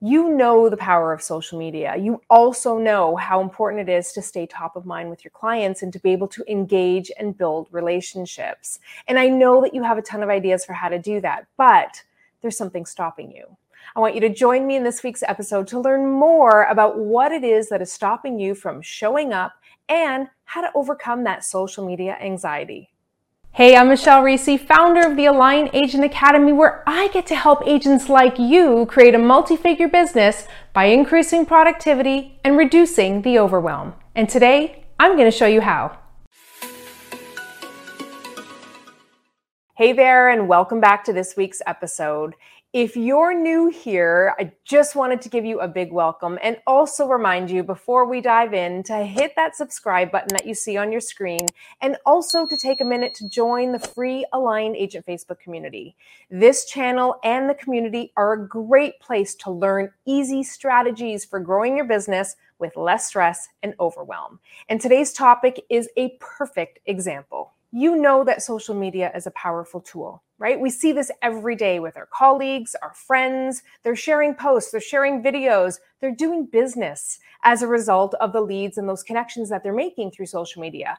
you know the power of social media. You also know how important it is to stay top of mind with your clients and to be able to engage and build relationships. And I know that you have a ton of ideas for how to do that, but there's something stopping you. I want you to join me in this week's episode to learn more about what it is that is stopping you from showing up and how to overcome that social media anxiety. Hey, I'm Michelle Reese, founder of the Align Agent Academy, where I get to help agents like you create a multi figure business by increasing productivity and reducing the overwhelm. And today, I'm going to show you how. Hey there, and welcome back to this week's episode. If you're new here, I just wanted to give you a big welcome and also remind you before we dive in to hit that subscribe button that you see on your screen and also to take a minute to join the free Align Agent Facebook community. This channel and the community are a great place to learn easy strategies for growing your business with less stress and overwhelm. And today's topic is a perfect example you know that social media is a powerful tool, right? We see this every day with our colleagues, our friends. They're sharing posts, they're sharing videos, they're doing business as a result of the leads and those connections that they're making through social media.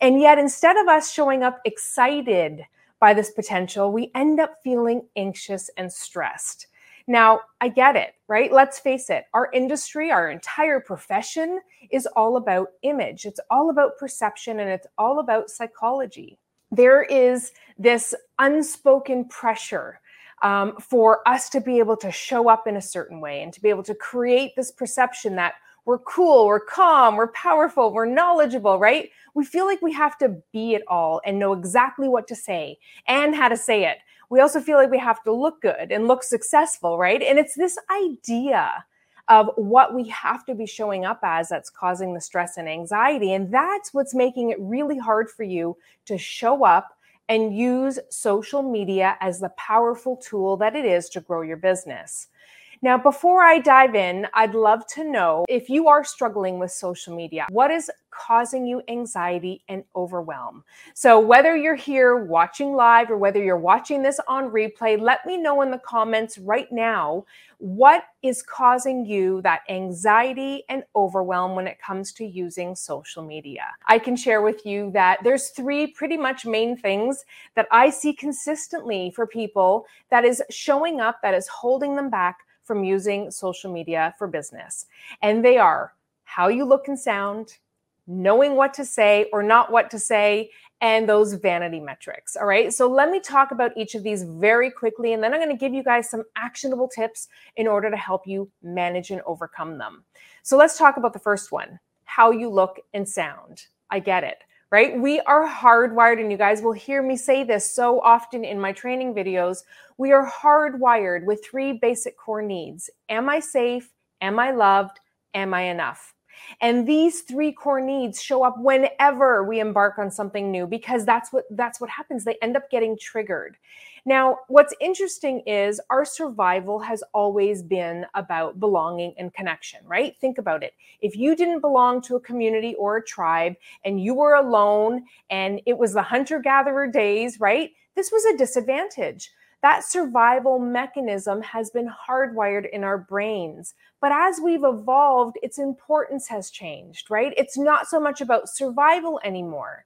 And yet, instead of us showing up excited by this potential, we end up feeling anxious and stressed. Now, I get it, right? Let's face it, our industry, our entire profession is all about image. It's all about perception and it's all about psychology. There is this unspoken pressure um, for us to be able to show up in a certain way and to be able to create this perception that we're cool, we're calm, we're powerful, we're knowledgeable, right? We feel like we have to be it all and know exactly what to say and how to say it we also feel like we have to look good and look successful, right? And it's this idea of what we have to be showing up as that's causing the stress and anxiety. And that's what's making it really hard for you to show up and use social media as the powerful tool that it is to grow your business. Now, before I dive in, I'd love to know if you are struggling with social media, what is causing you anxiety and overwhelm? So, whether you're here watching live or whether you're watching this on replay, let me know in the comments right now what is causing you that anxiety and overwhelm when it comes to using social media. I can share with you that there's three pretty much main things that I see consistently for people that is showing up that is holding them back from using social media for business. And they are how you look and sound, knowing what to say or not what to say, and those vanity metrics. All right. So let me talk about each of these very quickly, and then I'm going to give you guys some actionable tips in order to help you manage and overcome them. So let's talk about the first one how you look and sound. I get it right? We are hardwired, and you guys will hear me say this so often in my training videos. We are hardwired with three basic core needs Am I safe? Am I loved? Am I enough? And these three core needs show up whenever we embark on something new because that's what that's what happens. They end up getting triggered. Now, what's interesting is our survival has always been about belonging and connection, right? Think about it. If you didn't belong to a community or a tribe and you were alone and it was the hunter gatherer days, right? This was a disadvantage that survival mechanism has been hardwired in our brains. But as we've evolved, its importance has changed, right? It's not so much about survival anymore.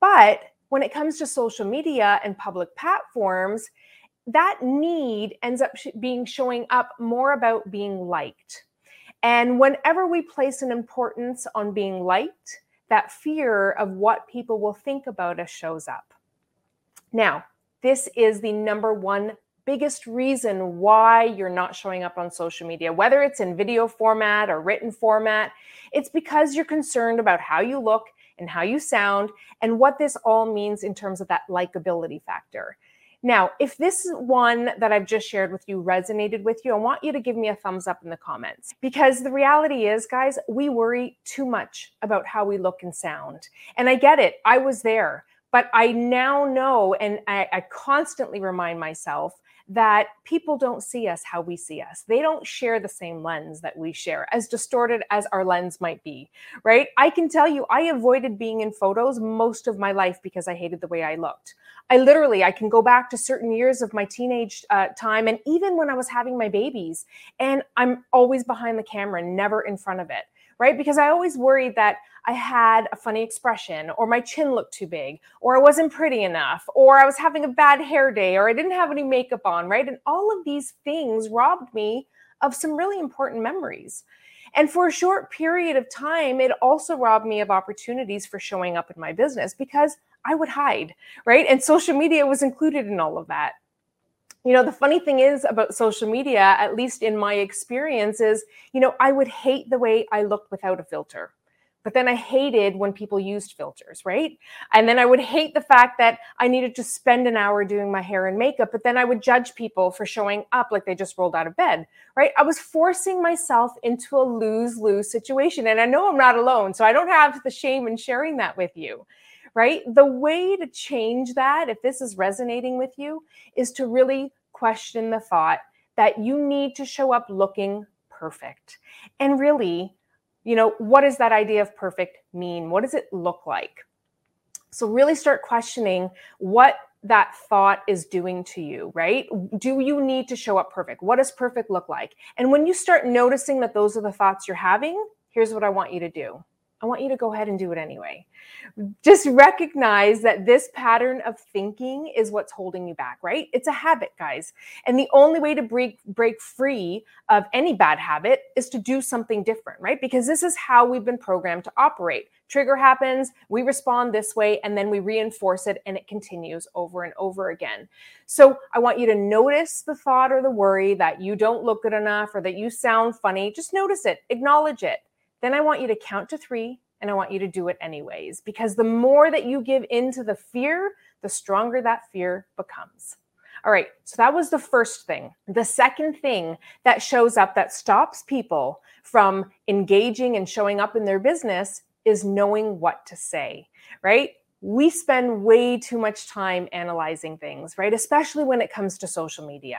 But when it comes to social media and public platforms, that need ends up being showing up more about being liked. And whenever we place an importance on being liked, that fear of what people will think about us shows up. Now, this is the number one biggest reason why you're not showing up on social media, whether it's in video format or written format. It's because you're concerned about how you look and how you sound and what this all means in terms of that likability factor. Now, if this one that I've just shared with you resonated with you, I want you to give me a thumbs up in the comments because the reality is, guys, we worry too much about how we look and sound. And I get it, I was there. But I now know, and I, I constantly remind myself that people don't see us how we see us. They don't share the same lens that we share, as distorted as our lens might be, right? I can tell you, I avoided being in photos most of my life because I hated the way I looked. I literally, I can go back to certain years of my teenage uh, time and even when I was having my babies, and I'm always behind the camera, never in front of it right? Because I always worried that I had a funny expression, or my chin looked too big, or I wasn't pretty enough, or I was having a bad hair day, or I didn't have any makeup on, right? And all of these things robbed me of some really important memories. And for a short period of time, it also robbed me of opportunities for showing up in my business because I would hide, right? And social media was included in all of that you know the funny thing is about social media at least in my experience is you know i would hate the way i looked without a filter but then i hated when people used filters right and then i would hate the fact that i needed to spend an hour doing my hair and makeup but then i would judge people for showing up like they just rolled out of bed right i was forcing myself into a lose-lose situation and i know i'm not alone so i don't have the shame in sharing that with you right? The way to change that, if this is resonating with you, is to really question the thought that you need to show up looking perfect. And really, you know, what does that idea of perfect mean? What does it look like? So, really start questioning what that thought is doing to you, right? Do you need to show up perfect? What does perfect look like? And when you start noticing that those are the thoughts you're having, here's what I want you to do I want you to go ahead and do it anyway. Just recognize that this pattern of thinking is what's holding you back, right? It's a habit, guys. And the only way to break break free of any bad habit is to do something different, right? Because this is how we've been programmed to operate. Trigger happens, we respond this way, and then we reinforce it, and it continues over and over again. So I want you to notice the thought or the worry that you don't look good enough or that you sound funny. Just notice it, acknowledge it then I want you to count to three and I want you to do it anyways. Because the more that you give into the fear, the stronger that fear becomes. All right, so that was the first thing. The second thing that shows up that stops people from engaging and showing up in their business is knowing what to say, right? We spend way too much time analyzing things, right? Especially when it comes to social media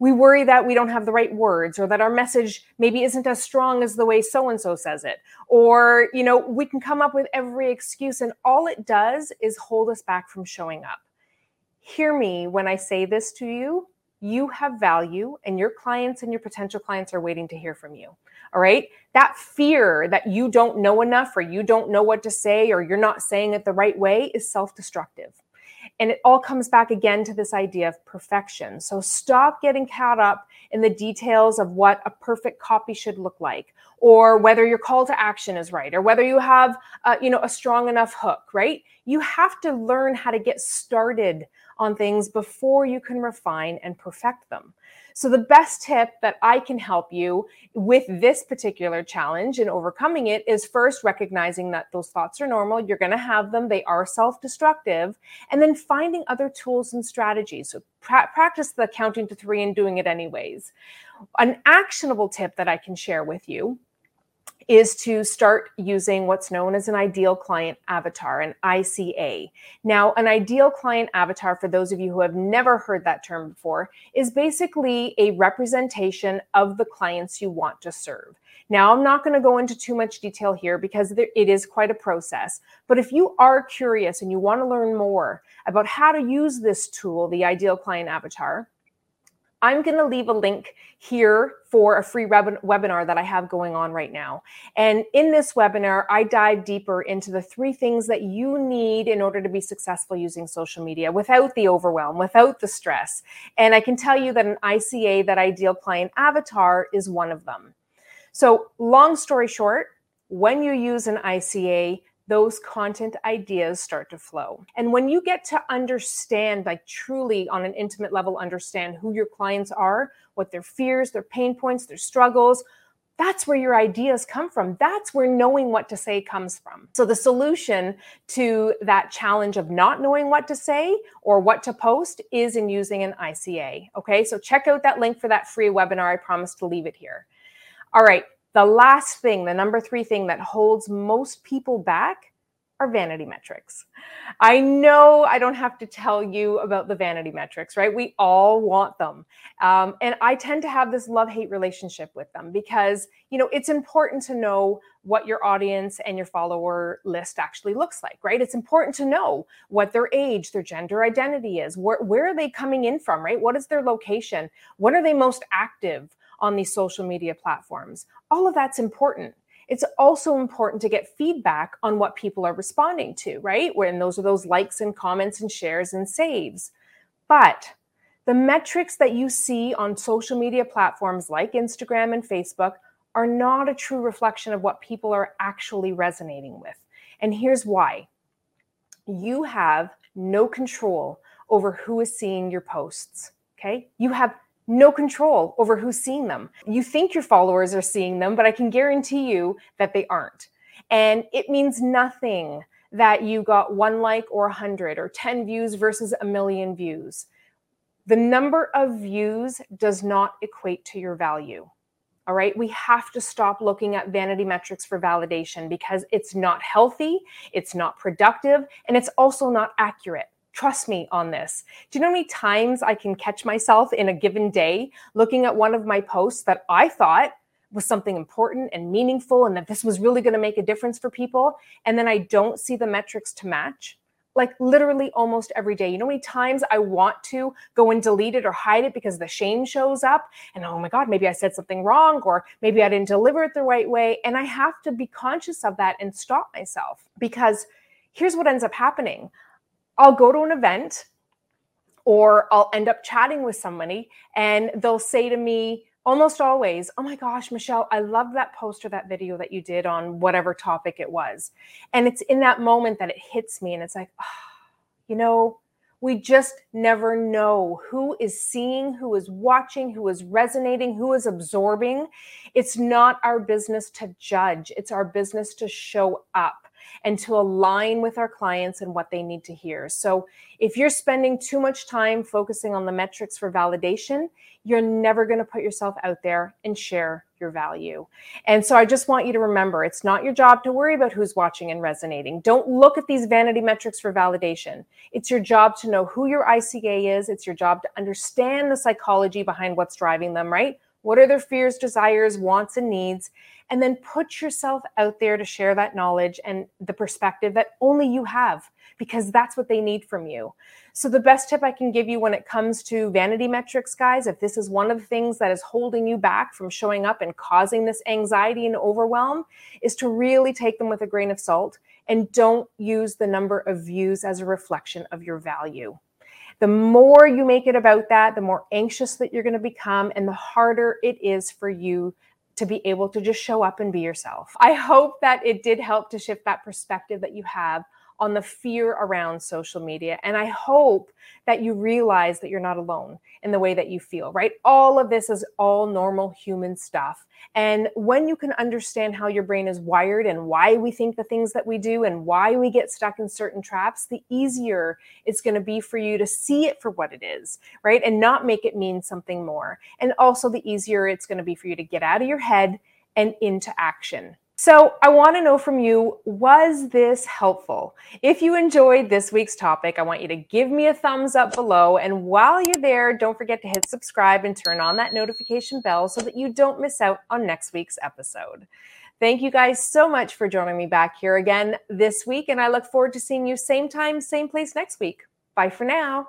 we worry that we don't have the right words or that our message maybe isn't as strong as the way so and so says it. Or you know we can come up with every excuse and all it does is hold us back from showing up. Hear me when i say this to you. You have value and your clients and your potential clients are waiting to hear from you. All right? That fear that you don't know enough or you don't know what to say or you're not saying it the right way is self-destructive and it all comes back again to this idea of perfection. So stop getting caught up in the details of what a perfect copy should look like, or whether your call to action is right, or whether you have, uh, you know, a strong enough hook. Right? You have to learn how to get started on things before you can refine and perfect them. So, the best tip that I can help you with this particular challenge and overcoming it is first recognizing that those thoughts are normal. You're going to have them, they are self destructive, and then finding other tools and strategies. So, pra- practice the counting to three and doing it anyways. An actionable tip that I can share with you is to start using what's known as an ideal client avatar, an ICA. Now, an ideal client avatar, for those of you who have never heard that term before, is basically a representation of the clients you want to serve. Now, I'm not going to go into too much detail here because it is quite a process. But if you are curious and you want to learn more about how to use this tool, the ideal client avatar, I'm going to leave a link here for a free web- webinar that I have going on right now. And in this webinar, I dive deeper into the three things that you need in order to be successful using social media without the overwhelm, without the stress. And I can tell you that an ICA, that ideal client avatar, is one of them. So, long story short, when you use an ICA, those content ideas start to flow. And when you get to understand, like truly on an intimate level, understand who your clients are, what their fears, their pain points, their struggles, that's where your ideas come from. That's where knowing what to say comes from. So, the solution to that challenge of not knowing what to say or what to post is in using an ICA. Okay, so check out that link for that free webinar. I promise to leave it here. All right, the last thing, the number three thing that holds most people back are vanity metrics. I know I don't have to tell you about the vanity metrics, right? We all want them. Um, and I tend to have this love hate relationship with them because, you know, it's important to know what your audience and your follower list actually looks like, right? It's important to know what their age, their gender identity is, where, where are they coming in from, right? What is their location? When are they most active on these social media platforms? All of that's important it's also important to get feedback on what people are responding to, right? When those are those likes and comments and shares and saves. But the metrics that you see on social media platforms like Instagram and Facebook are not a true reflection of what people are actually resonating with. And here's why you have no control over who is seeing your posts. Okay. You have no control over who's seeing them. You think your followers are seeing them, but I can guarantee you that they aren't. And it means nothing that you got one like or 100 or 10 views versus a million views. The number of views does not equate to your value. All right. We have to stop looking at vanity metrics for validation because it's not healthy, it's not productive, and it's also not accurate. Trust me on this. Do you know how many times I can catch myself in a given day looking at one of my posts that I thought was something important and meaningful and that this was really going to make a difference for people? And then I don't see the metrics to match? Like literally almost every day. You know how many times I want to go and delete it or hide it because the shame shows up and oh my God, maybe I said something wrong or maybe I didn't deliver it the right way. And I have to be conscious of that and stop myself because here's what ends up happening. I'll go to an event or I'll end up chatting with somebody and they'll say to me almost always, Oh my gosh, Michelle, I love that post or that video that you did on whatever topic it was. And it's in that moment that it hits me and it's like, oh, you know, we just never know who is seeing, who is watching, who is resonating, who is absorbing. It's not our business to judge, it's our business to show up and to align with our clients and what they need to hear. So, if you're spending too much time focusing on the metrics for validation, you're never going to put yourself out there and share your value. And so, I just want you to remember it's not your job to worry about who's watching and resonating. Don't look at these vanity metrics for validation. It's your job to know who your ICA is, it's your job to understand the psychology behind what's driving them, right? What are their fears, desires, wants, and needs? And then put yourself out there to share that knowledge and the perspective that only you have, because that's what they need from you. So, the best tip I can give you when it comes to vanity metrics, guys, if this is one of the things that is holding you back from showing up and causing this anxiety and overwhelm, is to really take them with a grain of salt and don't use the number of views as a reflection of your value the more you make it about that, the more anxious that you're going to become, and the harder it is for you to be able to just show up and be yourself. I hope that it did help to shift that perspective that you have on the fear around social media. And I hope that you realize that you're not alone in the way that you feel, right? All of this is all normal human stuff. And when you can understand how your brain is wired and why we think the things that we do and why we get stuck in certain traps, the easier it's going to be for you to see it for what it is, right? And not make it mean something more. And also the easier it's going to be for you to get out of your head and into action. So, I want to know from you was this helpful? If you enjoyed this week's topic, I want you to give me a thumbs up below. And while you're there, don't forget to hit subscribe and turn on that notification bell so that you don't miss out on next week's episode. Thank you guys so much for joining me back here again this week. And I look forward to seeing you same time, same place next week. Bye for now.